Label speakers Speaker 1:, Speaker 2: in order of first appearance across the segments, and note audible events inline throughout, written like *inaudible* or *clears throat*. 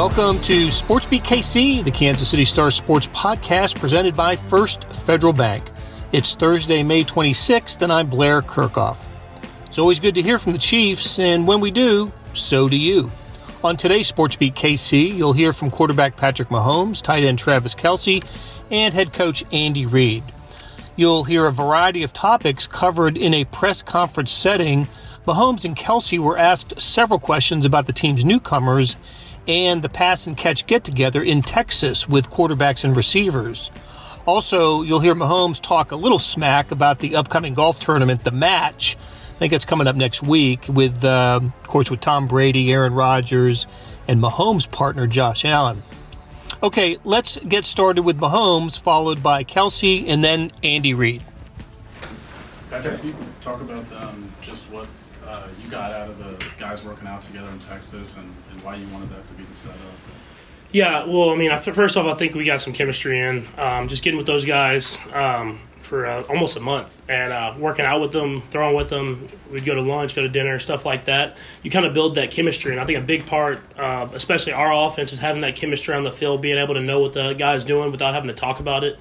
Speaker 1: Welcome to SportsBeat KC, the Kansas City Star Sports podcast presented by First Federal Bank. It's Thursday, May 26th, and I'm Blair Kerkhoff. It's always good to hear from the Chiefs, and when we do, so do you. On today's SportsBeat KC, you'll hear from quarterback Patrick Mahomes, tight end Travis Kelce, and head coach Andy Reid. You'll hear a variety of topics covered in a press conference setting. Mahomes and Kelce were asked several questions about the team's newcomers and the pass and catch get together in Texas with quarterbacks and receivers. Also, you'll hear Mahomes talk a little smack about the upcoming golf tournament, the match. I think it's coming up next week with, uh, of course, with Tom Brady, Aaron Rodgers, and Mahomes' partner Josh Allen. Okay, let's get started with Mahomes, followed by Kelce, and then Andy Reid.
Speaker 2: Patrick, you talk about um, just what uh, you got out of the guys working out together in Texas and, and why you wanted that to be the setup?
Speaker 3: Yeah, well, I mean, first off, I think we got some chemistry in. Um, just getting with those guys um, for uh, almost a month and uh, working out with them, throwing with them. We'd go to lunch, go to dinner, stuff like that. You kind of build that chemistry, and I think a big part, uh, especially our offense, is having that chemistry on the field, being able to know what the guy's doing without having to talk about it.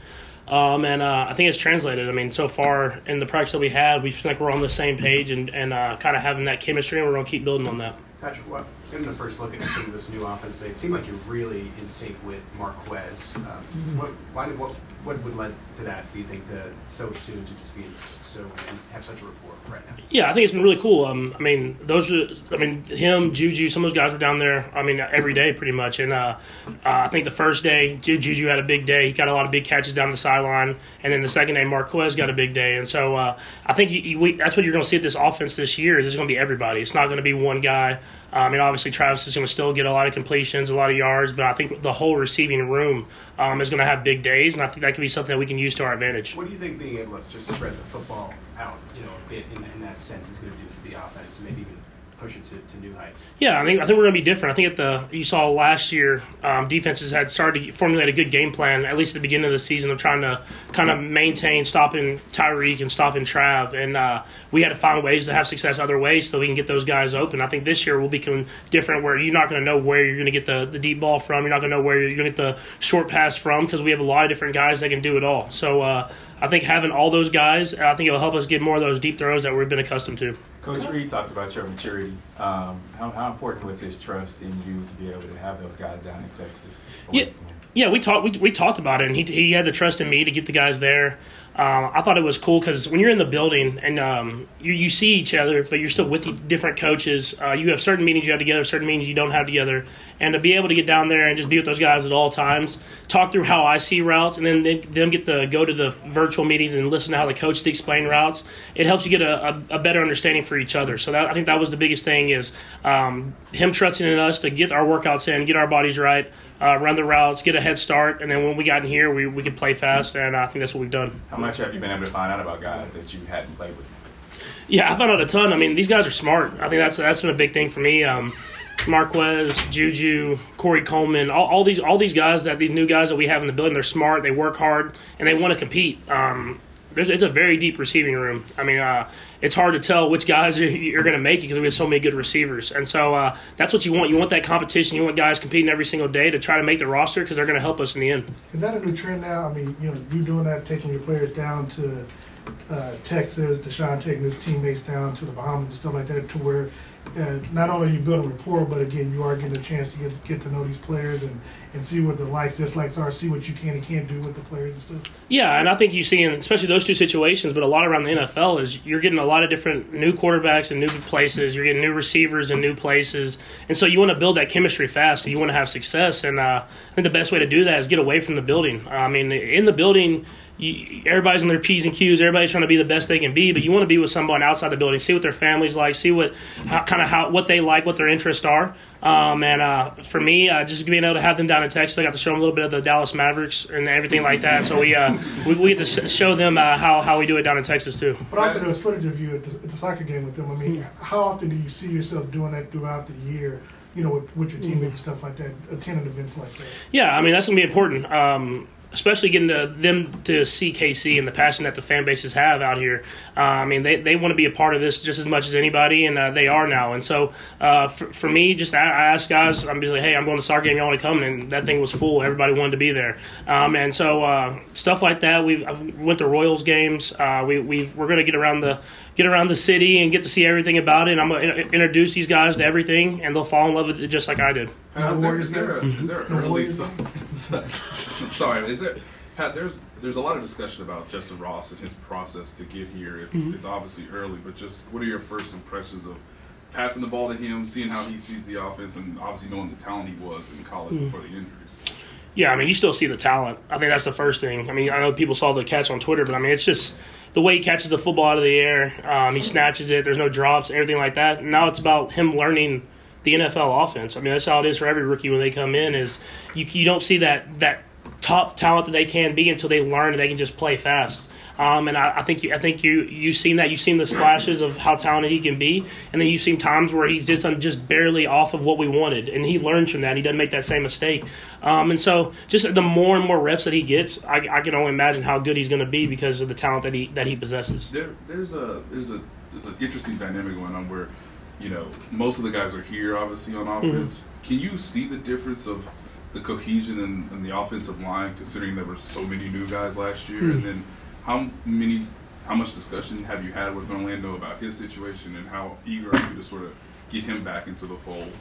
Speaker 3: Um, and uh, I think it's translated. I mean, so far in the practice that we had, we feel like we're on the same page and, and uh, kind of having that chemistry, and we're going to keep building on that.
Speaker 4: Patrick, what, getting the first look at some of this new offense today, it seemed like you're really in sync with Marquez. Um, mm-hmm. what, why, did what, what would led to that? Do you think that so soon to just be so have such a rapport right now?
Speaker 3: Yeah, I think it's been really cool. Um, I mean, those are, I mean, him, Juju, some of those guys were down there. I mean, every day pretty much. And uh, uh, I think the first day, Juju had a big day. He got a lot of big catches down the sideline. And then the second day, Marquez got a big day. And so uh, I think you, you, we, that's what you're going to see at this offense this year. Is it's going to be everybody. It's not going to be one guy. I mean, obviously Travis is going to still get a lot of completions, a lot of yards, but I think the whole receiving room um, is going to have big days, and I think that could be something that we can use to our advantage.
Speaker 4: What do you think being able to just spread the football out, you know, a bit in, in that sense is going to do for the offense, maybe even push it to, to new heights.
Speaker 3: Yeah, I think I think we're going to be different. I think at the you saw last year, um, defenses had started to formulate a good game plan at least at the beginning of the season of trying to kind of maintain stopping Tyreek and stopping Trav, and uh, we had to find ways to have success other ways so we can get those guys open. I think this year will become different where you're not going to know where you're going to get the, the deep ball from. You're not going to know where you're going to get the short pass from because we have a lot of different guys that can do it all. So. Uh, I think having all those guys, I think it'll help us get more of those deep throws that we've been accustomed to.
Speaker 5: Coach Reid talked about your maturity. Um, how, how, important was his trust in you to be able to have those guys down in Texas?
Speaker 3: Yeah, yeah, we talked. We, we talked about it, and he he had the trust in me to get the guys there. Um, I thought it was cool because when you're in the building and um, you, you see each other, but you're still with different coaches, uh, you have certain meetings you have together, certain meetings you don't have together. And to be able to get down there and just be with those guys at all times, talk through how I see routes, and then they, them get to go to the virtual meetings and listen to how the coaches explain routes, it helps you get a, a, a better understanding for each other. So that, I think that was the biggest thing is um, him trusting in us to get our workouts in, get our bodies right, uh, run the routes, get a head start, and then when we got in here, we, we could play fast, and I think that's what we've done.
Speaker 5: Much have you been able to find out about guys that you hadn't played with?
Speaker 3: Yeah, I found out a ton. I mean, these guys are smart. I think that's that's been a big thing for me. Um, Marquez, Juju, Corey Coleman, all, all, these all these guys that these new guys that we have in the building, they're smart, they work hard, and they want to compete. Um, it's a very deep receiving room. I mean, uh, it's hard to tell which guys you're going to make it because we have so many good receivers. And so uh, that's what you want. You want that competition. You want guys competing every single day to try to make the roster because they're going to help us in the end.
Speaker 6: Is that a new trend now? I mean, you know, you doing that, taking your players down to uh, Texas, Deshaun taking his teammates down to the Bahamas and stuff like that, to where uh, not only are you building rapport, but again, you are getting a chance to get get to know these players and, and see what their likes, dislikes are, see what you can and can't do with the players and stuff.
Speaker 3: Yeah, and I think you see in especially those two situations, but a lot around the NFL is you're getting a lot of different new quarterbacks and new places. You're getting new receivers and new places, and so you want to build that chemistry fast. You want to have success, and uh, I think the best way to do that is get away from the building. I mean, in the building you, everybody's in their p's and q's. Everybody's trying to be the best they can be, but you want to be with someone outside the building, see what their family's like, see what how, kind of how what they like, what their interests are. Um, and uh, for me, uh, just being able to have them down in Texas, I got to show them a little bit of the Dallas Mavericks and everything like that. So we uh, we, we get to show them uh, how how we do it down in Texas too.
Speaker 6: But also, there was footage of you at the, at the soccer game with them. I mean, how often do you see yourself doing that throughout the year? you know, with, with your teammates and stuff like that, attending events like that.
Speaker 3: Yeah, I mean that's gonna be important. Um, especially getting to them to see KC and the passion that the fan bases have out here. Uh, I mean, they, they want to be a part of this just as much as anybody, and uh, they are now. And so uh, for, for me, just I, I asked guys, I'm just like, hey, I'm going to Star game, y'all want to come? And that thing was full. Everybody wanted to be there. Um, and so uh, stuff like that. We've I've went to Royals games. Uh, we we we're going to get around the get around the city and get to see everything about it. And I'm going to introduce these guys to everything, and they'll fall in love with it just like I did.
Speaker 7: Pat, is there, is there, a, is there
Speaker 6: No
Speaker 7: early?
Speaker 6: Warriors *laughs*
Speaker 7: sorry, is there? Pat, there's there's a lot of discussion about Justyn Ross and his process to get here. It's,
Speaker 3: Mm-hmm.
Speaker 7: it's obviously early, but just what are your first impressions of passing the ball to him, seeing how he sees the offense, and obviously knowing the talent he was in college
Speaker 3: Mm-hmm.
Speaker 7: before the injuries?
Speaker 3: Yeah, I mean, you still see the talent. I think that's the first thing. I mean, I know people saw the catch on Twitter, but I mean, it's just the way he catches the football out of the air. Um, he snatches it. There's no drops, everything like that. Now it's about him learning the NFL offense. I mean, that's how it is for every rookie when they come in. Is you you don't see that that top talent that they can be until they learn and they can just play fast. Um, and I, I think you, I think you you've seen that you've seen the splashes of how talented he can be, and then you've seen times where he's just just barely off of what we wanted, and he learns from that. He doesn't make that same mistake, um, and so just the more and more reps that he gets, I, I can only imagine how good he's going to be because of the talent that he that he possesses.
Speaker 7: There, there's a there's a there's an interesting dynamic going on where, you know, most of the guys are here obviously on mm-hmm. offense. Can you see the difference of the cohesion and, in the offensive line, considering there were so many new guys last year, mm-hmm. and then how many, how much discussion have you had with Orlando about his situation, and how eager are you to sort of get him back into the fold?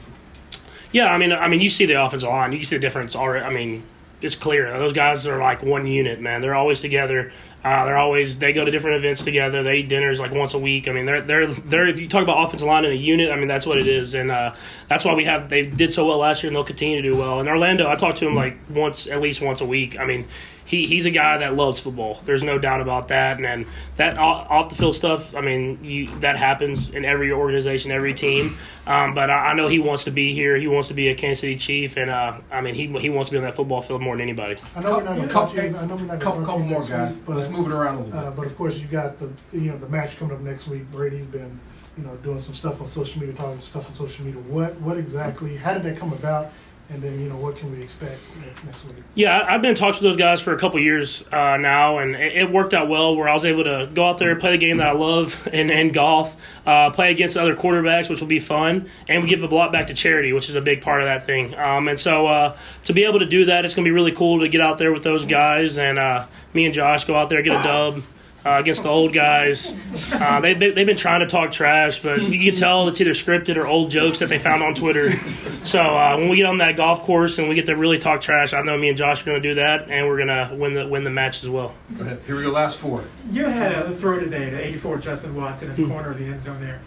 Speaker 3: Yeah, I mean, I mean, you see the offensive line, you see the difference already. I mean, it's clear those guys are like one unit, man. They're always together. Uh, they're always they go to different events together. They eat dinners like once a week. I mean, they're they're they're. If you talk about offensive line in a unit, I mean that's what it is, and uh, that's why we have they did so well last year, and they'll continue to do well. And Orlando, I talk to him like once at least once a week. I mean, he, he's a guy that loves football. There's no doubt about that. And then that off off the field stuff, I mean, you, that happens in every organization, every team. Um, but I, I know he wants to be here. He wants to be a Kansas City Chief, and uh, I mean, he he wants to be on that football field more than anybody.
Speaker 6: I know we're not going to
Speaker 8: Couple-
Speaker 6: you. I know we're not
Speaker 8: Couple, couple more guys.
Speaker 6: week, but
Speaker 8: Let's move it around a little
Speaker 6: Uh, but of course, you got the you know the match coming up next week. Brady's been you know doing some stuff on social media, talking stuff on social media. What what exactly? How did that come about? And then you know what can we expect next, week?
Speaker 3: Yeah, I've been in talks with those guys for a couple years uh, now, and it, it worked out well. Where I was able to go out there, play the game that I love, *laughs* and, and golf, uh, play against other quarterbacks, which will be fun, and we give a lot back to charity, which is a big part of that thing. Um, and so uh, to be able to do that, it's going to be really cool to get out there with those guys, and uh, me and Josh go out there get a dub. Uh, against the old guys, uh, they've, been, they've been trying to talk trash, but you can tell it's either scripted or old jokes that they found on Twitter. So uh, when we get on that golf course and we get to really talk trash, I know me and Josh are going to do that, and we're going to win the win the match as well.
Speaker 8: Go ahead. Here we go. Last four.
Speaker 9: You had a throw today to 84 Justin Watson in the corner of the end zone there.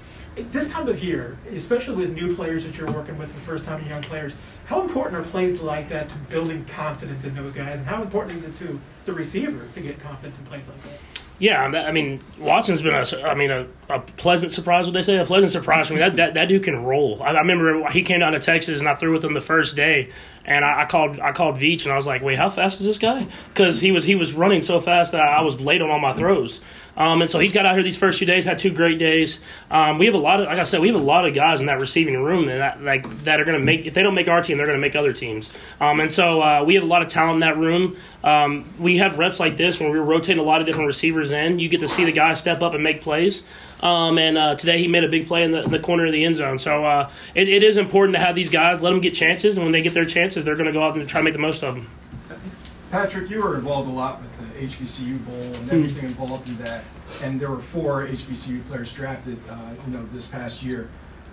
Speaker 9: This time of year, especially with new players that you're working with for the first time, young players, how important are plays like that to building confidence in those guys, and how important is it to the receiver to get confidence in plays like that?
Speaker 3: Yeah, I mean Watson's been a, I mean a, a pleasant surprise. What they say, a pleasant surprise for me. That that, that dude can roll. I, I remember he came down to Texas and I threw with him the first day, and I, I called I called Veach and I was like, wait, how fast is this guy? Because he was he was running so fast that I was late on all my throws. Um, and so he's got out here these first few days, had two great days. Um, we have a lot of, like I said, we have a lot of guys in that receiving room that like that are going to make. If they don't make our team, they're going to make other teams. Um, and so uh, we have a lot of talent in that room. Um, we have reps like this when we're rotating a lot of different receivers in. You get to see the guy step up and make plays. Um, and uh, today he made a big play in the, in the corner of the end zone. So uh, it, it is important to have these guys, let them get chances, and when they get their chances, they're going to go out and try to make the most of them.
Speaker 10: Patrick, you were involved a lot with HBCU Bowl and everything involved in that, and there were four HBCU players drafted, uh, you know, this past year.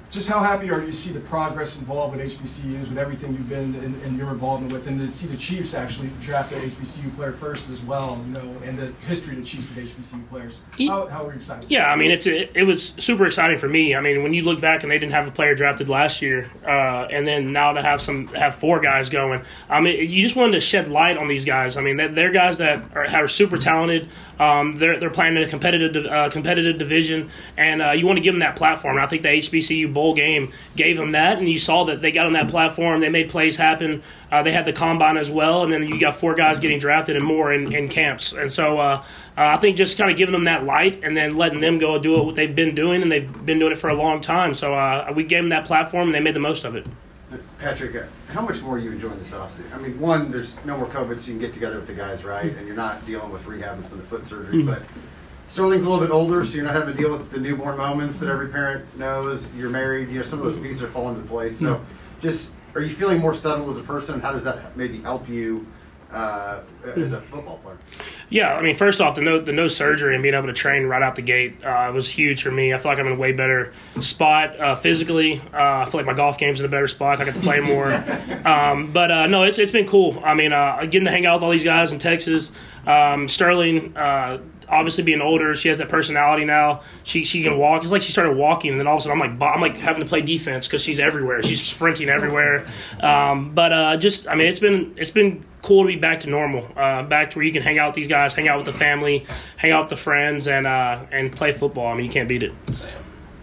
Speaker 10: Just how happy are you to see the progress involved with HBCUs, with everything you've been in, in your involvement with, and to see the Chiefs actually draft an HBCU player first as well, you know, and the history of the Chiefs with HBCU players? How, how are you excited?
Speaker 3: Yeah, I mean it's it, it was super exciting for me. I mean when you look back and they didn't have a player drafted last year, uh, and then now to have some have four guys going. I mean you just wanted to shed light on these guys. I mean they're, they're guys that are, are super talented. Um, they're they're playing in a competitive uh, competitive division, and uh, you want to give them that platform. And I think the HBCU bowl game gave them that, and you saw that they got on that platform. They made plays happen. Uh, they had the combine as well, and then you got four guys getting drafted and more in, in camps. And so uh, uh, I think just kind of giving them that light and then letting them go do what they've been doing, and they've been doing it for a long time. So uh, we gave them that platform, and they made the most of it.
Speaker 8: Patrick, uh, how much more are you enjoying this offseason? I mean, one, there's no more COVID, so you can get together with the guys, right? And you're not dealing with rehab from the foot surgery. But Sterling's a little bit older, so you're not having to deal with the newborn moments that every parent knows. You're married, you know, some of those pieces are falling into place. So, just are you feeling more settled as a person? And how does that maybe help you uh, as a football player?
Speaker 3: Yeah, I mean, first off, the no the no surgery and being able to train right out the gate uh, was huge for me. I feel like I'm in a way better spot uh, physically. Uh, I feel like my golf game's in a better spot. I get to play more. *laughs* um, but uh, no, it's it's been cool. I mean, uh, getting to hang out with all these guys in Texas. Um, Sterling. Obviously, being older, she has that personality now. She she can walk. It's like she started walking, and then all of a sudden, I'm like I'm like having to play defense because she's everywhere. She's sprinting everywhere. Um, but uh, just, I mean, it's been it's been cool to be back to normal, uh, back to where you can hang out with these guys, hang out with the family, hang out with the friends, and uh, and play football. I mean, you can't beat it.
Speaker 2: Sam,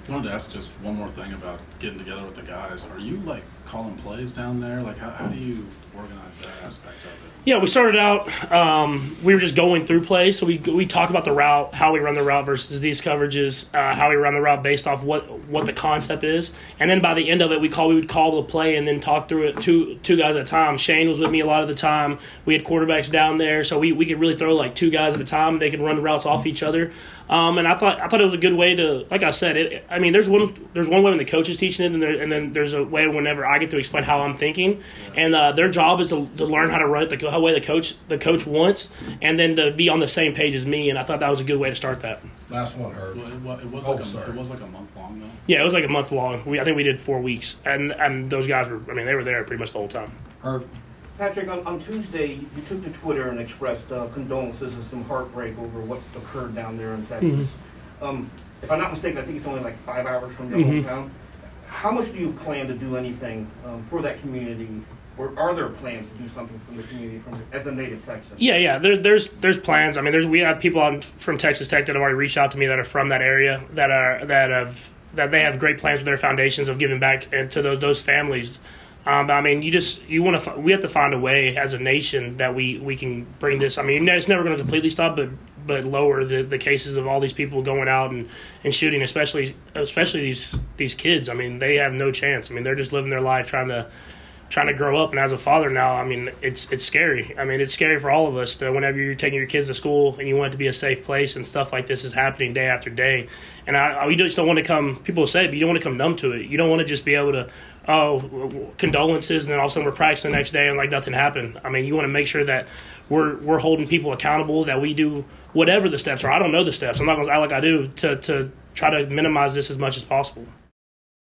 Speaker 2: I wanted to ask just one more thing about getting together with the guys. Are you like calling plays down there? Like, how, how do you organize that aspect of it?
Speaker 3: Yeah, we started out. Um, we were just going through plays, so we we talk about the route, how we run the route versus these coverages, uh, how we run the route based off what what the concept is, and then by the end of it, we call we would call the play and then talk through it two two guys at a time. Shane was with me a lot of the time. We had quarterbacks down there, so we, we could really throw like two guys at a time. They could run the routes off each other, um, and I thought I thought it was a good way to, like I said, it, I mean, there's one there's one way when the coach is teaching it, and, there, and then there's a way whenever I get to explain how I'm thinking, and uh, their job is to, to learn how to run it the how way the coach the coach wants, and then to be on the same page as me. And I thought that was a good way to start that.
Speaker 11: Last one, Herb.
Speaker 2: Well, it, wa- it was
Speaker 11: Oh,
Speaker 2: like a,
Speaker 11: sorry.
Speaker 2: it was like a month long though.
Speaker 3: Yeah, it was like a month long. We I think we did four weeks, and and those guys were I mean they were there pretty much the whole time.
Speaker 11: Herb.
Speaker 12: Patrick, on, on Tuesday, you took to Twitter and expressed uh, condolences and some heartbreak over what occurred down there in Texas. Um, if I'm not mistaken, I think it's only like five hours from your
Speaker 3: Mhm.
Speaker 12: hometown. How much do you plan to do anything um, for that community, or are there plans to do something from the community from as a native Texan?
Speaker 3: Yeah, yeah. There, there's there's plans. I mean, there's we have people on, from Texas Tech that have already reached out to me that are from that area that are that have that they have great plans with their foundations of giving back to those, those families. Um, I mean, you just you want to we have to find a way as a nation that we we can bring this. I mean, it's never going to completely stop, but but lower the, the cases of all these people going out and, and shooting, especially especially these these kids. I mean, they have no chance. I mean, they're just living their life trying to trying to grow up. And as a father now i mean it's it's scary. I mean it's scary for all of us to whenever you're taking your kids to school and you want it to be a safe place and stuff like this is happening day after day. And i, I we just don't want to come people say it, but you don't want to come numb to it. You don't want to just be able to oh condolences and then all of a sudden we're practicing the next day and like nothing happened. I mean you want to make sure that we're we're holding people accountable that we do whatever the steps are. I don't know the steps. I'm not going to act like i do to to try to minimize this as much as possible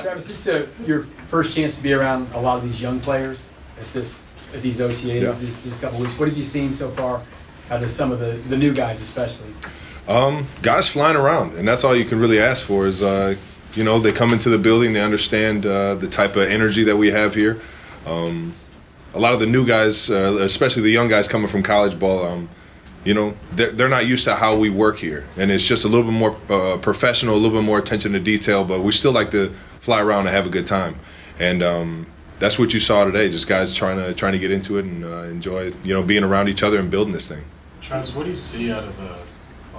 Speaker 13: Travis, it's uh, your first chance to be around a lot of these young players at this at these OTAs
Speaker 14: Yeah.
Speaker 13: these, these couple weeks. What have you seen so far out of some of the, the new guys, especially?
Speaker 14: Um, guys flying around, and that's all you can really ask for. Is uh, you know they come into the building, they understand uh, the type of energy that we have here. Um, a lot of the new guys, uh, especially the young guys coming from college ball, um, you know they're, they're not used to how we work here, and it's just a little bit more uh, professional, a little bit more attention to detail. But we still like to fly around and have a good time, and um, that's what you saw today. Just guys trying to trying to get into it and uh, enjoy, you know, being around each other and building this thing.
Speaker 2: Travis, what do you see out of the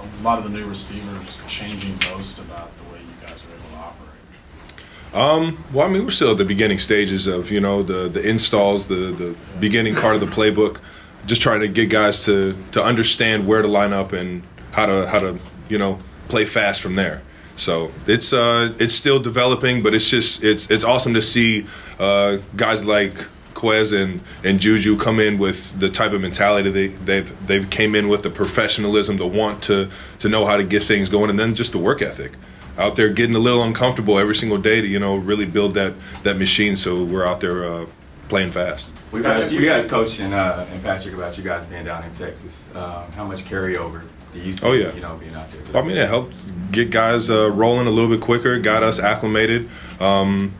Speaker 2: a lot of the new receivers changing most about the way you guys are able to operate?
Speaker 14: Um, well, I mean, we're still at the beginning stages of you know the the installs, the the beginning part of the playbook. Just trying to get guys to to understand where to line up and how to how to you know play fast from there. So it's uh it's still developing, but it's just it's it's awesome to see uh, guys like Quez and, and Juju come in with the type of mentality they they've they've came in with the professionalism, the want to to know how to get things going, and then just the work ethic out there getting a little uncomfortable every single day to you know really build that that machine so we're out there uh, playing fast
Speaker 5: We guys, we guys coach and, uh, and Patrick about you guys being down in Texas. Um, how much carryover do you see?
Speaker 14: Oh, yeah.
Speaker 5: You know, being out there.
Speaker 14: I mean, it helped get guys uh, rolling a little bit quicker, got us acclimated. Um,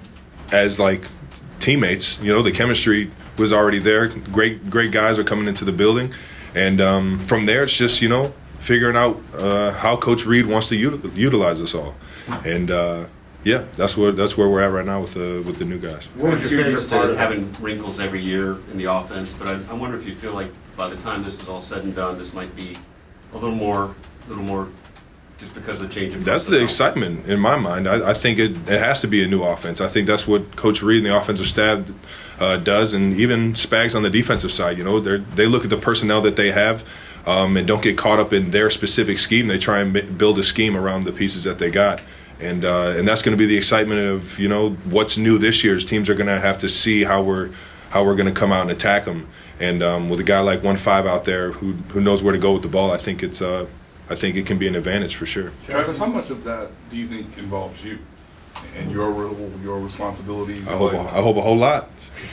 Speaker 14: as like teammates. You know, the chemistry was already there. Great, great guys are coming into the building, and um, from there, it's just you know figuring out uh, how Coach Reid wants to util- utilize us all, and uh, yeah, that's where that's where we're at right now with the with the new guys.
Speaker 11: What was your favorite part of having wrinkles every year in the offense? But I, I wonder if you feel like by the time this is all said and done, this might be a little more, a little more, just because of the change of.
Speaker 14: That's the excitement in my mind. I, I think it, it has to be a new offense. I think that's what Coach Reid and the offensive staff uh, does, and even Spags on the defensive side. You know, they they look at the personnel that they have. Um, and don't get caught up in their specific scheme. They try and ma- build a scheme around the pieces that they got, and uh, and that's going to be the excitement of you know what's new this year's teams are going to have to see how we're how we're going to come out and attack them. And um, with a guy like one five out there who who knows where to go with the ball, I think it's uh, I think it can be an advantage for sure.
Speaker 7: Travis, how much of that do you think involves you and your your responsibilities?
Speaker 14: I hope
Speaker 7: Like-
Speaker 14: I hope a whole lot.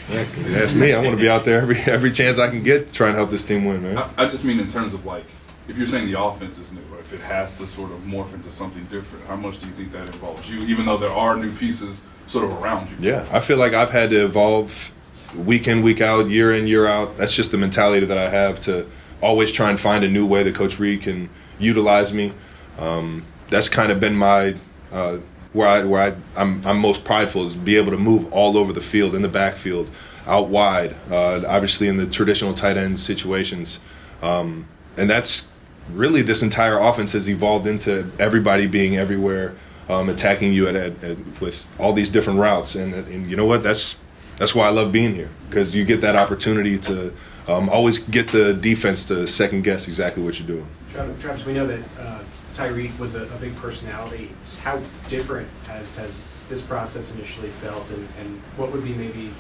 Speaker 14: That's me. I want to be out there every every chance I can get, to trying to help this team win, man.
Speaker 7: I, I just mean in terms of like, if you're saying the offense is new, if it has to sort of morph into something different, how much do you think that involves you? Even though there are new pieces sort of around you.
Speaker 14: Yeah, I feel like I've had to evolve week in, week out, year in, year out. That's just the mentality that I have to always try and find a new way that Coach Reid can utilize me. Um, that's kind of been my uh, where I where I I'm, I'm most prideful is be able to move all over the field in the backfield, out wide, uh, obviously in the traditional tight end situations, um, and that's really this entire offense has evolved into everybody being everywhere, um, attacking you at, at, at with all these different routes, and and you know what that's that's why I love being here because you get that opportunity to um, always get the defense to second guess exactly what you're doing.
Speaker 4: Travis, Travis, we know that uh, Tyreek was a, a big personality. How different has, has this process initially felt, and, and what would be maybe,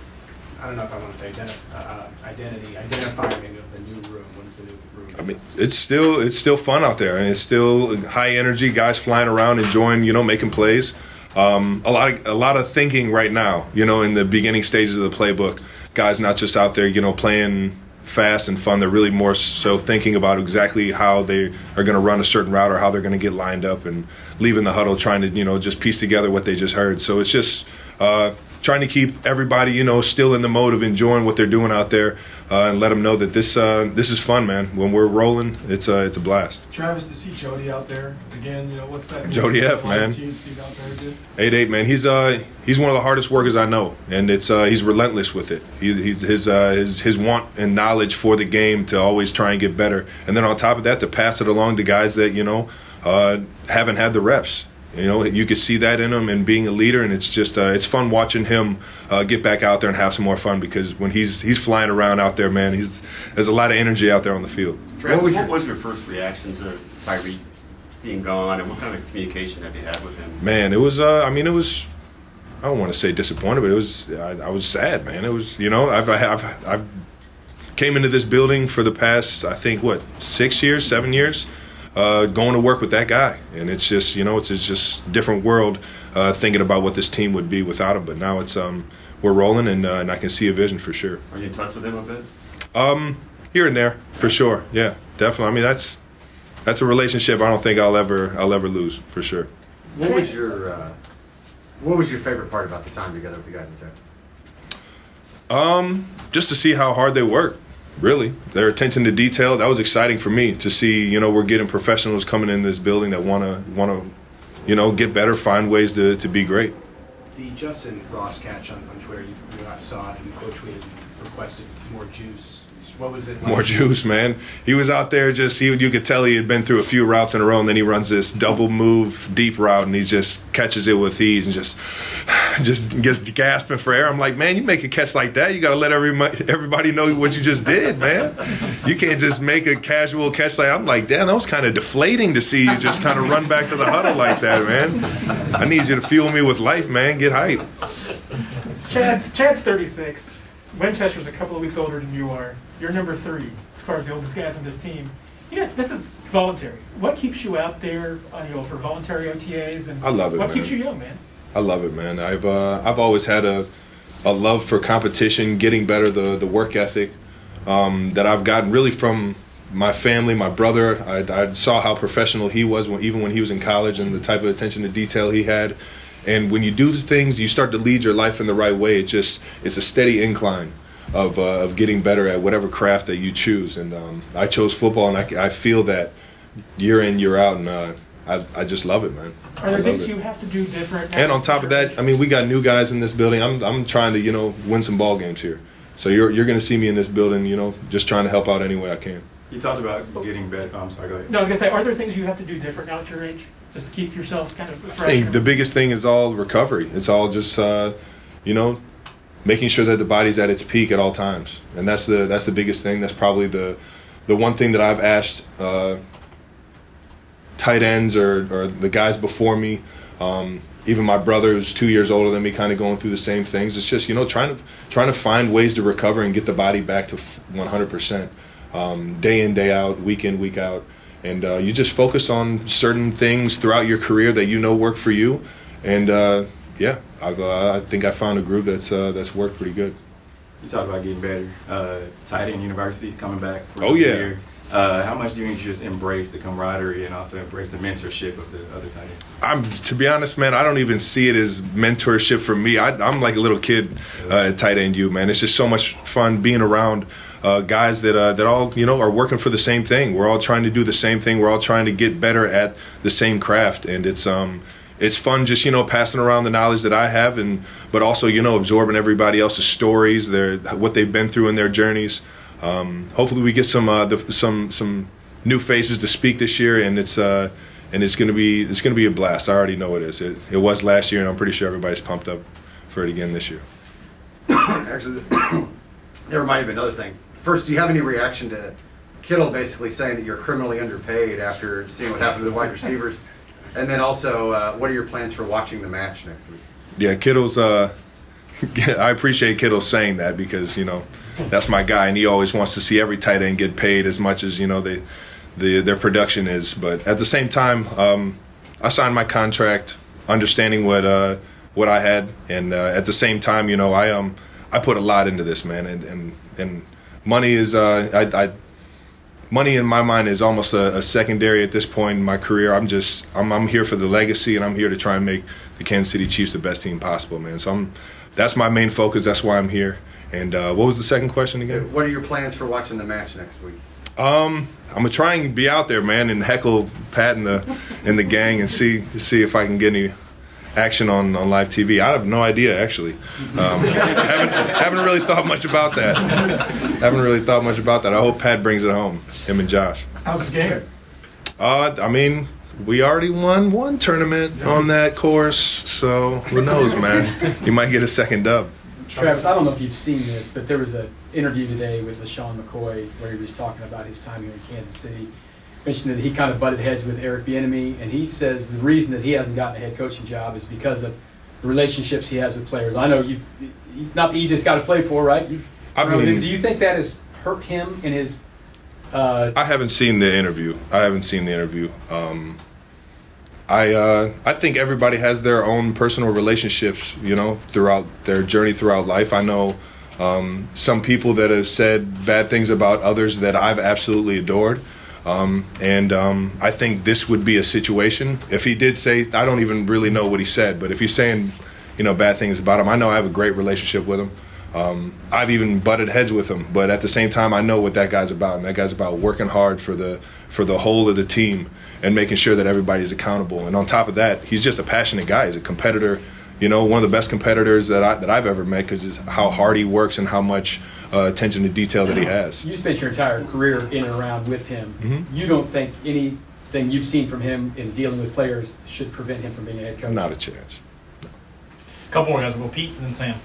Speaker 4: I don't know if I want to say identi- uh, uh, identity, identifying of the new room? What is the new room?
Speaker 14: I mean, it's still it's still fun out there, and it's still high energy. Guys flying around, enjoying, you know, making plays. Um, a lot of a lot of thinking right now. You know, in the beginning stages of the playbook, guys not just out there, you know, playing fast and fun. They're really more so thinking about exactly how they are going to run a certain route or how they're going to get lined up and leaving the huddle, trying to you know just piece together what they just heard. So it's just. Uh, trying to keep everybody, you know, still in the mode of enjoying what they're doing out there, uh, and let them know that this uh, this is fun, man. When we're rolling, it's a it's a blast.
Speaker 10: Travis, to see Jody out there again, you know what's that?
Speaker 14: Jody F, man.
Speaker 10: Team seat out there, dude?
Speaker 14: Eight eight, man. He's uh he's one of the hardest workers I know, and it's uh he's relentless with it. He, he's his uh his his want and knowledge for the game to always try and get better, and then on top of that, to pass it along to guys that you know uh haven't had the reps. You know, you could see that in him and being a leader, and it's just uh, it's fun watching him uh, get back out there and have some more fun because when he's he's flying around out there, man, he's there's a lot of energy out there on the field.
Speaker 11: Travis, what was, your first reaction to Tyreek being gone, and what kind of communication have you had with him?
Speaker 14: Man, it was. Uh, I mean, it was. I don't want to say disappointed, but it was. I, I was sad, man. It was. You know, I've I've I've came into this building for the past. I think what six years, seven years. Uh, going to work with that guy, and it's just you know it's, it's just different world uh, thinking about what this team would be without him. But now it's um we're rolling, and, uh, and I can see a vision for sure.
Speaker 11: Are you in touch with him a bit?
Speaker 14: Um, here and there, for sure. Yeah, definitely. I mean, that's that's a relationship I don't think I'll ever I'll ever lose for sure.
Speaker 8: What was your uh, What was your favorite part about the time together with the guys in Tech?
Speaker 14: Um, just to see how hard they work. Really, their attention to detail. That was exciting for me to see. You know, we're getting professionals coming in this building that want to want to, you know, get better, find ways to to be great.
Speaker 4: The Justyn Ross catch on, on Twitter, you, you saw it, and Coach tweeted requested more juice. What was it? like?
Speaker 14: More juice, man. He was out there just he you could tell he had been through a few routes in a row and then he runs this double move deep route and he just catches it with ease and just *sighs* just gets gasping for air. I'm like, man, you make a catch like that, you got to let everybody everybody know what you just did, man. You can't just make a casual catch like I'm like, damn, that was kind of deflating to see you just kind of run back to the huddle like that, man. I need you to fuel me with life, man. Get hype.
Speaker 9: Chad's, Chad's 36. Winchester's a couple of weeks older than you are. You're number three as far as the oldest guys on this team. Yeah, this is voluntary. What keeps you out there, uh, you know, for voluntary OTAs? And
Speaker 14: I love it,
Speaker 9: What
Speaker 14: man.
Speaker 9: keeps you young, man?
Speaker 14: I love it, man. I've uh, I've always had a a love for competition, getting better, the the work ethic um, that I've gotten really from my family, my brother. I, I saw how professional he was when even when he was in college and the type of attention to detail he had. And when you do the things, you start to lead your life in the right way. It just it's a steady incline of uh, of getting better at whatever craft that you choose. And um, I chose football, and I, I feel that year in year out, and uh, I I just love it, man.
Speaker 9: Are
Speaker 14: I
Speaker 9: there
Speaker 14: love
Speaker 9: things
Speaker 14: it.
Speaker 9: you have to do different?
Speaker 14: And on top of that, I mean, we got new guys in this building. I'm I'm trying to you know win some ball games here. So you're you're going to see me in this building, you know, just trying to help out any way I can.
Speaker 5: You talked about getting better. Oh, I'm sorry. Go ahead.
Speaker 9: No, I was gonna say, are there things you have to do different now at your age, just to keep yourself kind of fresh?
Speaker 14: I think the biggest thing is all recovery. It's all just uh, you know making sure that the body's at its peak at all times, and that's the that's the biggest thing. That's probably the the one thing that I've asked uh, tight ends or, or the guys before me. Um, even my brother, who's two years older than me, kind of going through the same things. It's just you know trying to trying to find ways to recover and get the body back to 100 percent, um, day in day out, week in week out, and uh, you just focus on certain things throughout your career that you know work for you, and uh, yeah, I've, uh, I think I found a groove that's uh, that's worked pretty good.
Speaker 5: You talk about getting better. Uh, tight end university is coming back. For
Speaker 14: Oh, yeah.
Speaker 5: year. Uh, how much do you think you just embrace the camaraderie and also embrace the mentorship of the other tight ends?
Speaker 14: I'm to be honest, man. I don't even see it as mentorship for me. I, I'm like a little kid uh, at tight end. You man, it's just so much fun being around uh, guys that uh, that all you know are working for the same thing. We're all trying to do the same thing. We're all trying to get better at the same craft, and it's um it's fun just you know passing around the knowledge that I have, and but also you know absorbing everybody else's stories, their what they've been through in their journeys. Um, hopefully, we get some uh, the, some some new faces to speak this year, and it's uh, and it's gonna be it's gonna be a blast. I already know it is. It, it was last year, and I'm pretty sure everybody's pumped up for it again this year. *coughs*
Speaker 8: Actually, *coughs* there might have been another thing. First, do you have any reaction to Kittle basically saying that you're criminally underpaid after seeing what happened to the wide receivers? *laughs* And then also, uh, what are your plans for watching the match next week?
Speaker 14: Yeah, Kittle's. Uh, *laughs* I appreciate Kittle saying that because you know that's my guy, and he always wants to see every tight end get paid as much as you know they, the their production is. But at the same time, um, I signed my contract understanding what uh, what I had, and uh, at the same time, you know, I um I put a lot into this, man, and and and money is uh, I. I money in my mind is almost a, a secondary at this point in my career. I'm just I'm, I'm here for the legacy, and I'm here to try and make the Kansas City Chiefs the best team possible, man. So I'm that's my main focus. That's why I'm here. And uh, what was the second question again?
Speaker 8: What are your plans for watching the match next week?
Speaker 14: Um, I'm gonna try and be out there, man, and heckle Pat and the and the gang, and see see if I can get any action on, on live TV. I have no idea actually. Um, *laughs* haven't haven't really thought much about that. Haven't really thought much about that. I hope Pat brings it home. Him and Josh.
Speaker 10: How's the game?
Speaker 14: Uh, I mean, we already won one tournament on that course, so who knows, man? You might get a second dub.
Speaker 13: Travis, I don't know if you've seen this, but there was an interview today with LeSean McCoy where he was talking about his time here in Kansas City. Mentioned that he kind of butted heads with Eric Bieniemy, and he says the reason that he hasn't gotten a head coaching job is because of the relationships he has with players. I know you, he's not the easiest guy to play for, right? You,
Speaker 14: I mean-
Speaker 13: do you think that has hurt him in his? Uh,
Speaker 14: I haven't seen the interview. I haven't seen the interview. Um, I uh, I think everybody has their own personal relationships, you know, throughout their journey throughout life. I know um, some people that have said bad things about others that I've absolutely adored. Um, and um, I think this would be a situation. If he did say, I don't even really know what he said, but if he's saying, you know, bad things about him, I know I have a great relationship with him. Um, I've even butted heads with him, but at the same time, I know what that guy's about, and that guy's about working hard for the for the whole of the team and making sure that everybody's accountable. And on top of that, he's just a passionate guy. He's a competitor. You know, one of the best competitors that I that I've ever met because of how hard he works and how much uh, attention to detail that he has.
Speaker 13: You spent your entire career in and around with him.
Speaker 14: Mhm.
Speaker 13: You don't think anything you've seen from him in dealing with players should prevent him from being a head coach?
Speaker 14: Not a chance.
Speaker 15: A Couple more guys. We'll go Pete and then Sam.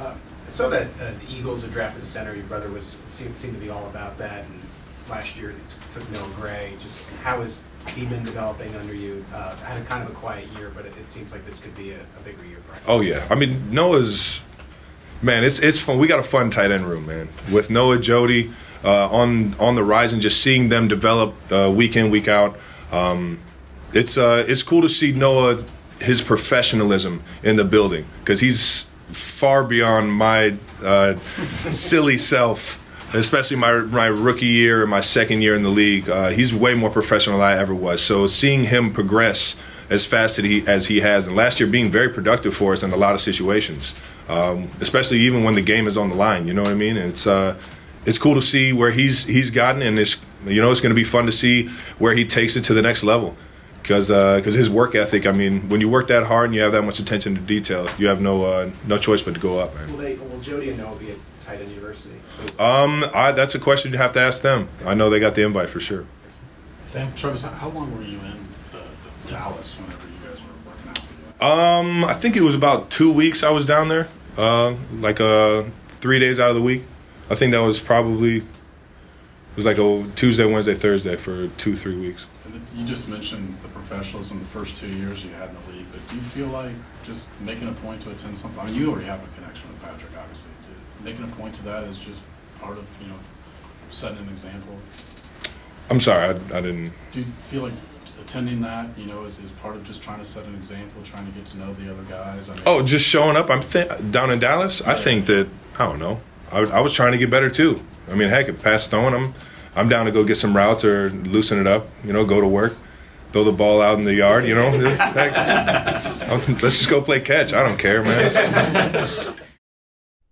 Speaker 4: Uh, I saw that uh, the Eagles had drafted a center. Your brother was seemed, seemed to be all about that. And last year it took Noah Gray. Just how has he been developing under you? Uh, had a kind of a quiet year, but it, it seems like this could be a, a bigger year for him.
Speaker 14: Oh yeah, I mean Noah's man. It's it's fun. We got a fun tight end room, man. With Noah, Jody uh, on on the rise, and just seeing them develop uh, week in week out. Um, it's uh, it's cool to see Noah his professionalism in the building because he's far beyond my uh, silly self. Especially my my rookie year and my second year in the league, uh, he's way more professional than I ever was. So seeing him progress as fast as he as he has, and last year being very productive for us in a lot of situations, um, especially even when the game is on the line. You know what I mean? And it's uh, it's cool to see where he's he's gotten, and it's you know it's going to be fun to see where he takes it to the next level. Because because his work ethic, I mean, when you work that hard and you have that much attention to detail, you have no uh, no choice but to go up. Man.
Speaker 4: Will they? Will Jody and Noah be at Tight End University?
Speaker 14: Um, I, that's a question you have to ask them. I know they got the invite for sure.
Speaker 2: Sam? Travis, how, how long were you in the, the Dallas whenever you guys were working out?
Speaker 14: Um, I think it was about two weeks I was down there, uh, like uh, three days out of the week. I think that was probably it was like a Tuesday, Wednesday, Thursday for two, three weeks.
Speaker 2: You just mentioned the professionals in the first two years you had in the league, but do you feel like just making a point to attend something? I mean, you already have a connection with Patrick, obviously. To, making a point to that is just part of you know setting an example.
Speaker 14: I'm sorry, I, I didn't.
Speaker 2: Do you feel like attending that, you know, is, is part of just trying to set an example, trying to get to know the other guys? I mean,
Speaker 14: Oh, just showing up. I'm th- down in Dallas. I think that I don't know. I, I was trying to get better too. I mean, heck, if Pat's throwing, I'm I'm down to go get some routes or loosen it up. You know, go to work, throw the ball out in the yard. You know, *laughs* heck, let's just go play catch. I don't care, man. *laughs*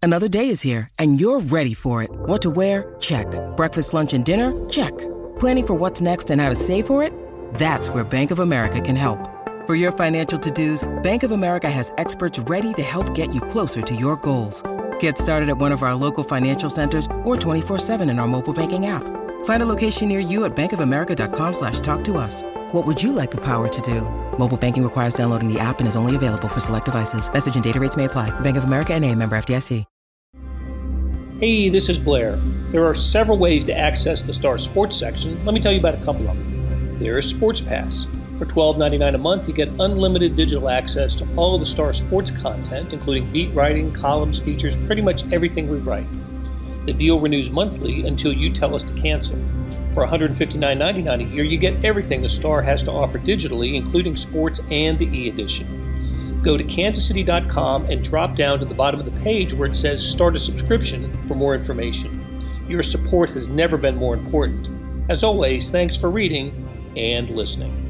Speaker 16: Another day is here, and you're ready for it. What to wear? Check. Breakfast, lunch, and dinner? Check. Planning for what's next and how to save for it? That's where Bank of America can help. For your financial to-dos, Bank of America has experts ready to help get you closer to your goals. Get started at one of our local financial centers or 24-7 in our mobile banking app. Find a location near you at bankofamerica.com slash talk to us. What would you like the power to do? Mobile banking requires downloading the app and is only available for select devices. Message and data rates may apply. Bank of America and a member FDIC.
Speaker 1: Hey, this is Blair. There are several ways to access the Star Sports section. Let me tell you about a couple of them. There is Sports Pass. For $12.99 a month, you get unlimited digital access to all of the Star Sports content, including beat writing, columns, features, pretty much everything we write. The deal renews monthly until you tell us to cancel. For $159.99 a year, you get everything the Star has to offer digitally, including sports and the e edition. Go to kansascity.com and drop down to the bottom of the page where it says Start a Subscription for more information. Your support has never been more important. As always, thanks for reading and listening.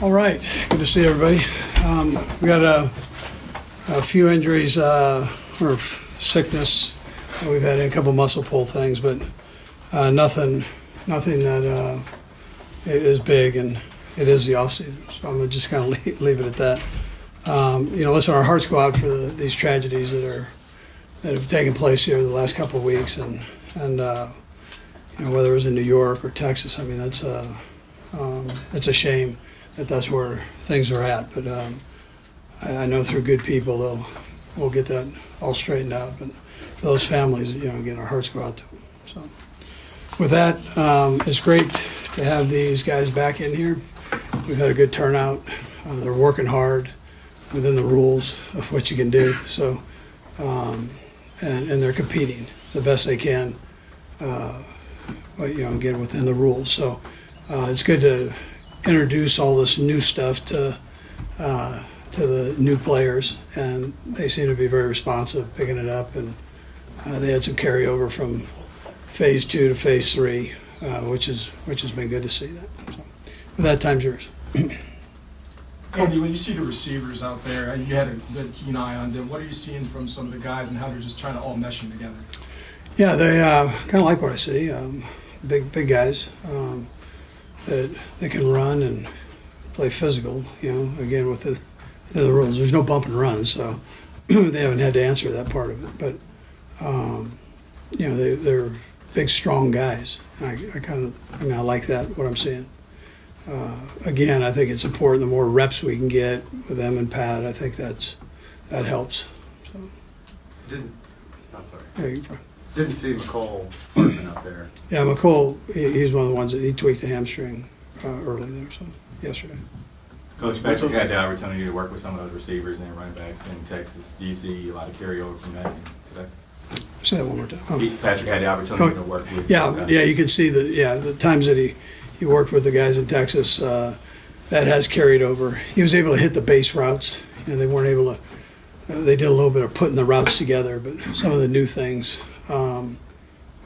Speaker 17: All right, good to see everybody. Um, we got a, a few injuries uh, or sickness. We've had a couple muscle pull things, but uh, nothing, nothing that uh, is big, and it is the off season. So I'm just kind of *laughs* leave, leave it at that. Um, you know, listen, our hearts go out for the, these tragedies that are that have taken place here the last couple of weeks, and and uh, you know whether it was in New York or Texas. I mean, that's a um, it's a shame that that's where things are at. But um, I, I know through good people, they'll we'll get that all straightened out. But for those families, you know, again, our hearts go out to them. So with that, um, it's great to have these guys back in here. We've had a good turnout. Uh, they're working hard within the rules of what you can do. So, um, and, and they're competing the best they can. Uh, well, you know, again within the rules. So uh, it's good to introduce all this new stuff to uh, to the new players, and they seem to be very responsive, picking it up, and uh, they had some carryover from phase two to phase three, uh, which is which has been good to see that. So, with that, time's yours. *clears throat*
Speaker 10: Cody, when you see the receivers out there, you had a good keen eye on them, what are you seeing from some of the guys and how they're just trying to all mesh them together?
Speaker 17: Yeah, they uh, kind of like what I see. Um, big, big guys um, that they can run and play physical. You know, again with the, the rules, there's no bump and run, so *clears throat* they haven't had to answer that part of it. But um, you know, they, they're big, strong guys. I, I kind of, I mean, I like that. What I'm seeing. Uh, again, I think it's important. The more reps we can get with them and Pat, I think that's that helps. So,
Speaker 8: Didn't, I'm sorry.
Speaker 17: yeah.
Speaker 8: Didn't see Hardman out there.
Speaker 17: Yeah, Mecole, he, he's one of the ones that he tweaked a hamstring uh, early there, so yesterday.
Speaker 5: Coach Patrick had the opportunity to work with some of those receivers and running backs in Texas. Do you see a lot of carryover from that today?
Speaker 17: Say that one more time. Oh.
Speaker 5: Patrick had the opportunity
Speaker 17: Oh,
Speaker 5: to work with.
Speaker 17: Yeah,
Speaker 5: guys.
Speaker 17: yeah, you can see the yeah the times that he he worked with the guys in Texas. Uh, that has carried over. He was able to hit the base routes. You know, they weren't able to. Uh, they did a little bit of putting the routes together, but some of the new things, um,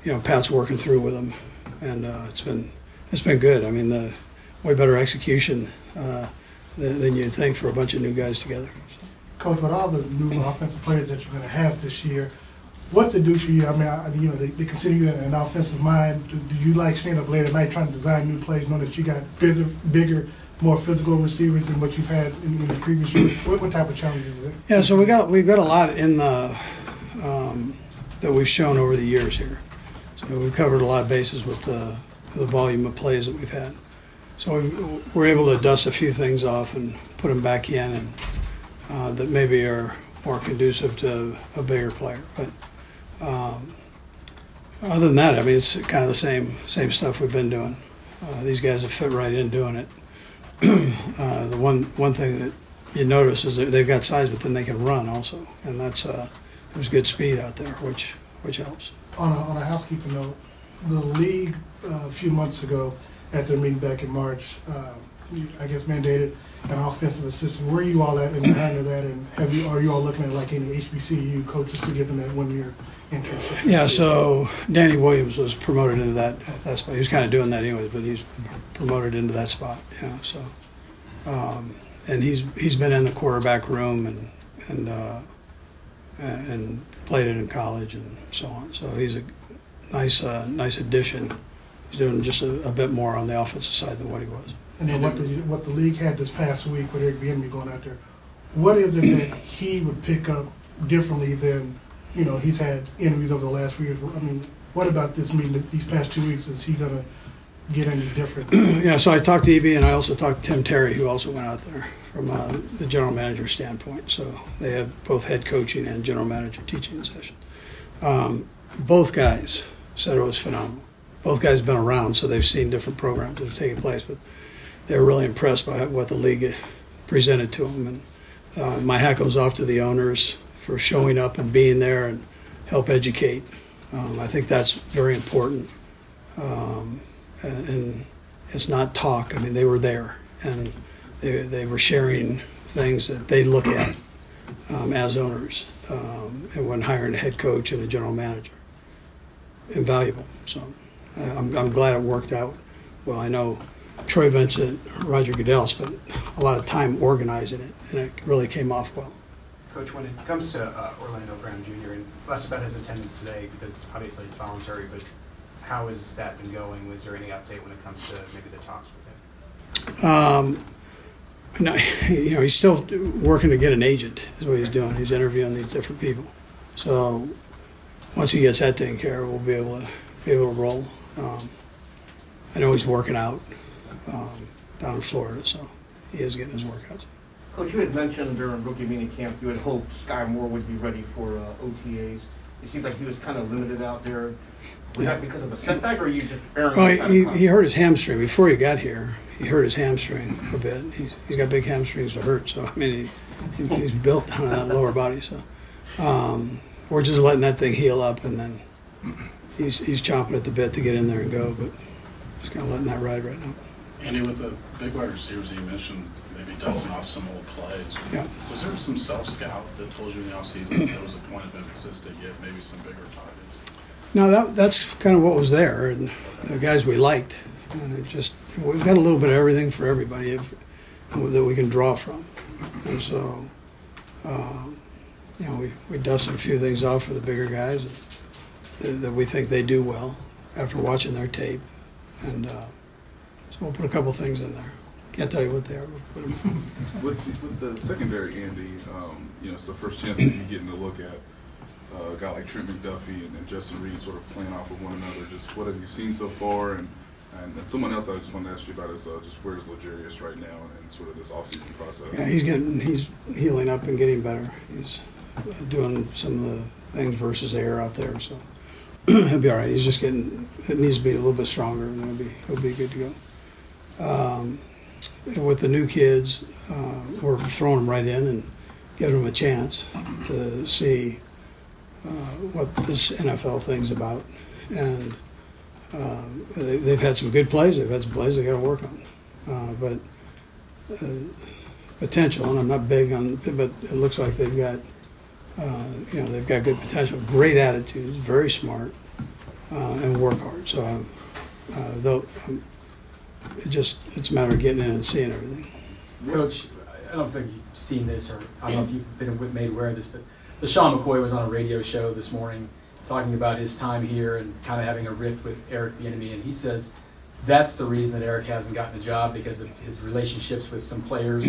Speaker 17: you know, Pat's working through with them, and uh, it's been it's been good. I mean, the way better execution than, than you'd think for a bunch of new guys together.
Speaker 6: Coach, with all the new offensive players that you're going to have this year, what's it do for you? I mean, I, you know, they, they consider you an offensive mind. Do, do you like staying up late at night trying to design new plays, knowing that you got bigger, bigger more physical receivers than what you've had in, in the previous years? What, what type of challenges is it?
Speaker 17: Yeah, so we got we've got a lot in the um, that we've shown over the years here. So we've covered a lot of bases with the the volume of plays that we've had. So we've, we're able to dust a few things off and put them back in, and uh, that maybe are more conducive to a bigger player. But um, other than that, I mean, it's kind of the same same stuff we've been doing. Uh, these guys have fit right in doing it. *clears throat* uh, the one one thing that you notice is that they've got size, but then they can run also, and that's uh, there's good speed out there, which which helps.
Speaker 6: On a, on a housekeeping note, the league uh, a few months ago at their meeting back in March, uh, I guess mandated an offensive assistant. Where are you all at in the hand of that, and have you are you all looking at like any HBCU coaches to give them that one year internship?
Speaker 17: Yeah, so Danny Williams was promoted into that that spot. He was kind of doing that anyways, but he's promoted into that spot. Yeah, so um, and he's he's been in the quarterback room and and uh, and played it in college and so on. So he's a nice uh, nice addition. He's doing just a, a, bit more on the offensive side than what he was.
Speaker 6: And then what the what the league had this past week with Eric Bieniemy going out there, what is it that he would pick up differently than you know he's had interviews over the last few years? I mean, what about this meeting these past two weeks? Is he gonna get any different? *clears throat*
Speaker 17: yeah, so I talked to EB and I also talked to Tim Terry, who also went out there from uh, the general manager standpoint. So they have both head coaching and general manager teaching session. Um, both guys said it was phenomenal. Both guys have been around, so they've seen different programs that have taken place, but they were really impressed by what the league presented to them. And uh, my hat goes off to the owners for showing up and being there and help educate. Um, I think that's very important. Um, and it's not talk. I mean, they were there and they, they were sharing things that they look at um, as owners um, and when hiring a head coach and a general manager. Invaluable. So I'm, I'm glad it worked out. Well, I know Troy Vincent, Roger Goodell spent a lot of time organizing it, and it really came off well.
Speaker 4: Coach, when it comes to uh, Orlando Brown Jr., and less about his attendance today, because obviously it's voluntary, but how has that been going? Was there any update when it comes to maybe the talks with him?
Speaker 17: Um, no, *laughs* you know, he's still working to get an agent. Is what he's doing. He's interviewing these different people. So once he gets that taken care of, we'll be able to be able to roll. Um, I know he's working out um, down in Florida, so he is getting his workouts.
Speaker 12: Coach, you had mentioned during rookie mini camp you had hoped Skyy Moore would be ready for uh, OTAs. It seems like he was kind of limited out there. Was that because of a setback, or you just
Speaker 17: well, he, he hurt his hamstring before he got here. He hurt his hamstring a bit. He's, he's got big hamstrings to hurt, so *laughs* I mean, he, he's built on that lower body. So um, we're just letting that thing heal up, and then he's he's chomping at the bit to get in there and go. But just kind of letting that ride right now.
Speaker 2: Andy, with the big wide receivers that you mentioned, maybe dusting off some old plays.
Speaker 17: Yeah.
Speaker 2: Was there some self scout that told you in the offseason that there was a point of emphasis to get maybe some bigger targets?
Speaker 17: No, that that's kind of what was there, and the guys we liked, and it just we've got a little bit of everything for everybody if, that we can draw from, and so. Um, you know, we, we dusted a few things off for the bigger guys that, that we think they do well after watching their tape. And uh, so we'll put a couple things in there. Can't tell you what they are. We'll put them *laughs*
Speaker 7: with, with the secondary, Andy, um, you know, it's the first chance that you're getting to look at uh, a guy like Trent McDuffie and, and, Justin Reid sort of playing off of one another. Just what have you seen so far? And, and, and someone else I just wanted to ask you about is uh, just where's L'Jarius right now and sort of this offseason process?
Speaker 17: Yeah, he's getting he's healing up and getting better. He's doing some of the things versus air out there. So *clears throat* he'll be all right. He's just getting it needs to be a little bit stronger, and then he'll be he'll be good to go. Um, with the new kids, uh, we're throwing them right in and giving them a chance to see uh, what this NFL thing's about. And uh, they, have had some good plays. They've had some plays they got to work on, uh, but uh, potential. And I'm not big on, but it looks like they've got uh, you know, they've got good potential, great attitudes, very smart, uh, and work hard. So, uh, though, um, it just it's a matter of getting in and seeing everything.
Speaker 13: Coach, I don't think you've seen this, or I don't know if you've been made aware of this, but the LeSean McCoy was on a radio show this morning talking about his time here and kind of having a rift with Eric Bieniemy, and he says that's the reason that Eric hasn't gotten a job because of his relationships with some players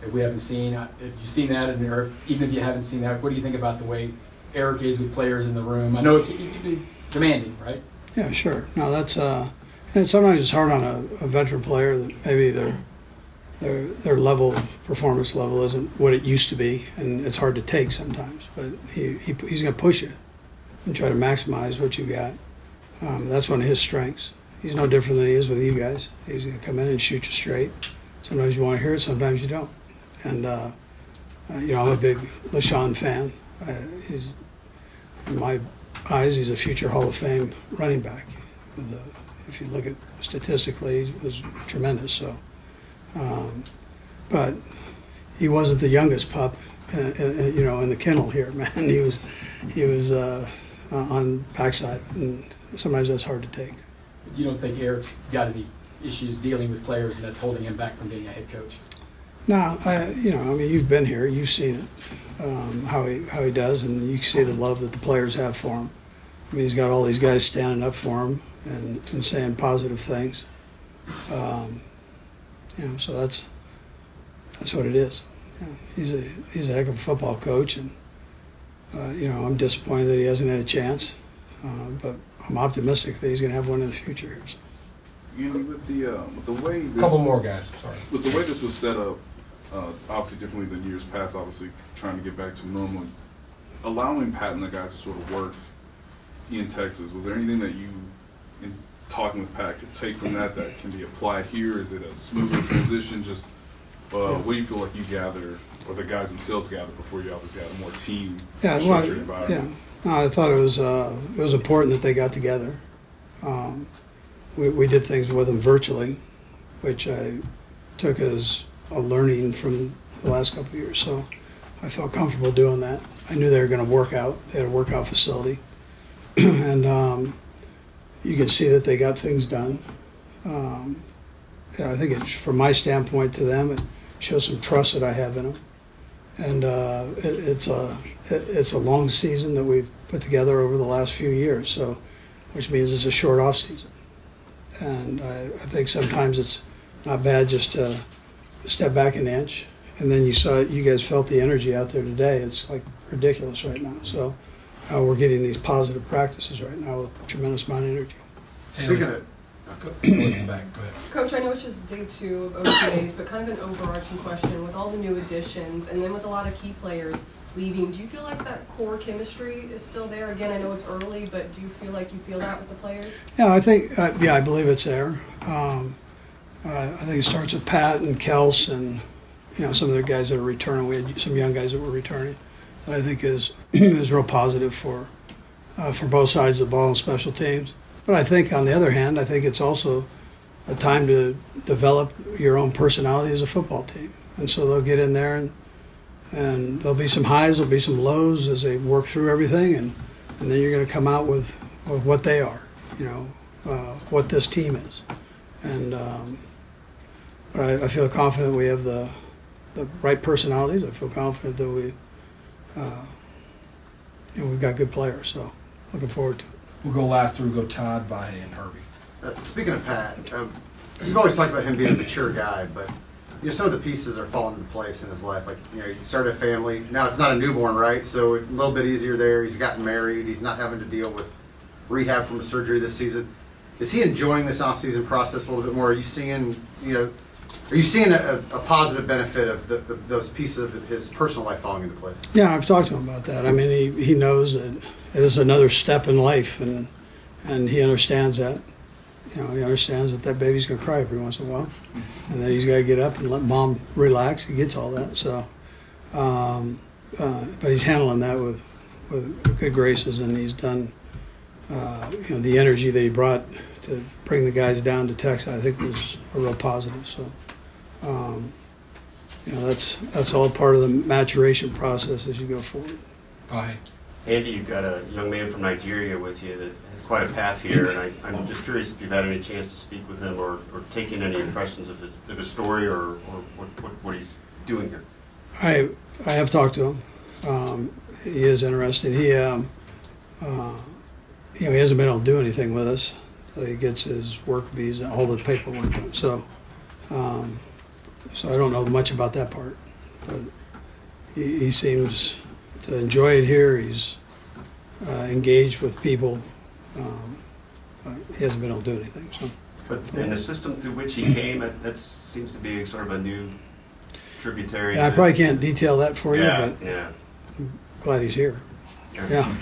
Speaker 13: that we haven't seen. Have you seen that? And or even if you haven't seen that, what do you think about the way Eric is with players in the room? I know it can be demanding, right?
Speaker 17: Yeah, sure. No, that's uh, and sometimes it's hard on a, a veteran player that maybe their their their level performance level isn't what it used to be, and it's hard to take sometimes. But he, he he's going to push you and try to maximize what you got. Um, that's one of his strengths. He's no different than he is with you guys. He's going to come in and shoot you straight. Sometimes you want to hear it, sometimes you don't. And uh, uh, you know, I'm a big LeSean fan. Uh, he's in my eyes, he's a future Hall of Fame running back. The, if you look at statistically, he was tremendous. So, um, but he wasn't the youngest pup, uh, uh, you know, in the kennel here, *laughs* man. He was, he was uh, on backside, and sometimes that's hard to take.
Speaker 13: You don't think Eric's got any issues dealing with players, and that's holding him back from being a head coach?
Speaker 17: No, I, you know, I mean, you've been here, you've seen it, um, how he how he does, and you can see the love that the players have for him. I mean, he's got all these guys standing up for him and, and saying positive things. Um, you know, so that's that's what it is. You know, he's a he's a heck of a football coach, and uh, you know, I'm disappointed that he hasn't had a chance, uh, but I'm optimistic that he's going to have one in the future. Here, so.
Speaker 7: Andy, with the uh, with the way this,
Speaker 18: couple more guys. Sorry.
Speaker 7: With the way this was set up, uh, obviously differently than years past. Obviously, trying to get back to normal, allowing Pat and the guys to sort of work in Texas. Was there anything that you, in talking with Pat, could take from that that can be applied here? Is it a smoother transition? Just uh, what do you feel like you gather, or the guys themselves gather before you obviously have a more team
Speaker 17: yeah, well, yeah. No, I thought it was uh, it was important that they got together. Um, we, we did things with them virtually, which I took as a learning from the last couple of years. So I felt comfortable doing that. I knew they were going to work out. They had a workout facility, *clears throat* and um, you can see that they got things done. Um, yeah, I think from my standpoint to them, it shows some trust that I have in them. And uh, it, it's a it, it's a long season that we've put together over the last few years. So, which means it's a short off season. And I, I think sometimes it's not bad just to step back an inch. And then you saw you guys felt the energy out there today. It's like ridiculous right now. So uh, we're getting these positive practices right now with a tremendous amount of energy.
Speaker 8: Speaking of *coughs*
Speaker 19: Coach, I know it's just day two of OTAs, but kind of an overarching question with all the new additions and then with a lot of key players leaving, do you feel like that core chemistry is still there? Again, I know it's early, but do you feel like you feel that with the players?
Speaker 17: Yeah, I think, uh, yeah, I believe it's there. Um, uh, I think it starts with Pat and Kels and, you know, some of the guys that are returning. We had some young guys that were returning that I think is, *clears throat* is real positive for, uh, for both sides of the ball and special teams. But I think, on the other hand, I think it's also a time to develop your own personality as a football team. And so they'll get in there and and there'll be some highs, there'll be some lows as they work through everything, and, and then you're going to come out with, with what they are, you know, uh, what this team is. And um, but I, I, feel confident we have the the right personalities. I feel confident that we, uh, you know, we've got good players. So looking forward to it.
Speaker 18: We'll go last through, go Todd, Vahe, and Herbie.
Speaker 8: Uh, speaking of Pat, um, you've always talked about him being a mature guy, but you know some of the pieces are falling into place in his life. Like you know, he started a family. Now it's not a newborn, right? So a little bit easier there. He's gotten married. He's not having to deal with rehab from a surgery this season. Is he enjoying this off-season process a little bit more? Are you seeing, you know, are you seeing a, a positive benefit of the, the, those pieces of his personal life falling into place?
Speaker 17: Yeah, I've talked to him about that. I mean, he, he knows that is another step in life, and and he understands that. You know, he understands that that baby's going to cry every once in a while, and that he's got to get up and let mom relax. He gets all that. So, um, uh, but he's handling that with with good graces, and he's done. Uh, you know, the energy that he brought to bring the guys down to Texas, I think, was a real positive. So, um, you know, that's that's all part of the maturation process as you go forward.
Speaker 18: Bye.
Speaker 11: Andy, you've got a young man from Nigeria with you that has quite a path here, and I, I'm just curious if you've had any chance to speak with him or, or taken any impressions of his, of his story or, or what, what, what he's doing here.
Speaker 17: I I have talked to him. Um, he is interested. He um, uh, you know he hasn't been able to do anything with us. So he gets his work visa, all the paperwork. done. So um, so I don't know much about that part, but he, he seems to enjoy it here. He's uh, engaged with people. Um, but he hasn't been able to do anything. So.
Speaker 11: But in the system through which he came, that, that seems to be sort of a new tributary.
Speaker 17: Yeah, I probably can't detail that for
Speaker 11: Yeah,
Speaker 17: you, but
Speaker 11: yeah.
Speaker 17: I'm glad he's here. Yeah.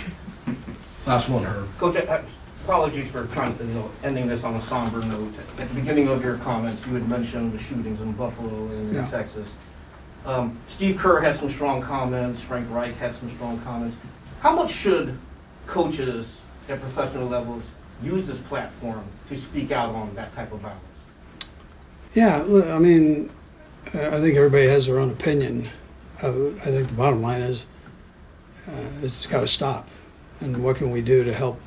Speaker 18: Last one, Herb.
Speaker 12: Coach, uh, apologies for trying to, you know, ending this on a somber note. At the beginning of your comments, you had mentioned the shootings in Buffalo and in
Speaker 17: Yeah.
Speaker 12: Texas. Um, Steve Kerr had some strong comments, Frank Reich had some strong comments. How much should coaches at professional levels use this platform to speak out on that type of violence?
Speaker 17: Yeah, I mean, I I think everybody has their own opinion. of it. I think the bottom line is uh, it's got to stop. And what can we do to help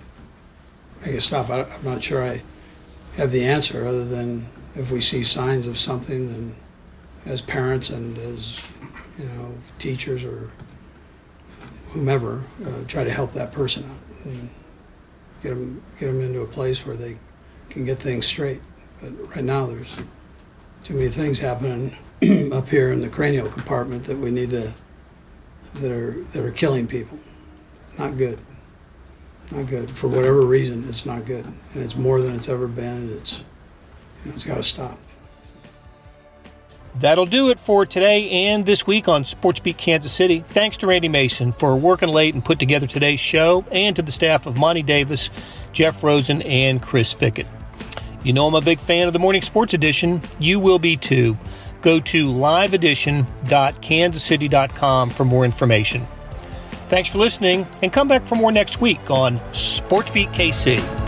Speaker 17: make it stop? I, I'm not sure I have the answer other than if we see signs of something, then as parents and as you know teachers or whomever, uh, try to help that person out and get them get them into a place where they can get things straight. But right now, there's too many things happening *clears throat* up here in the cranial compartment that we need to that are that are killing people. Not good. Not good for whatever reason. It's not good, and it's more than it's ever been. It's you know, it's got to stop.
Speaker 1: That'll do it for today and this week on Sports Beat Kansas City. Thanks to Randy Mason for working late and put together today's show, and to the staff of Monty Davis, Jeff Rosen, and Chris Fickett. You know I'm a big fan of the Morning Sports Edition. You will be too. Go to liveedition.kansascity.com for more information. Thanks for listening, and come back for more next week on Sports Beat KC.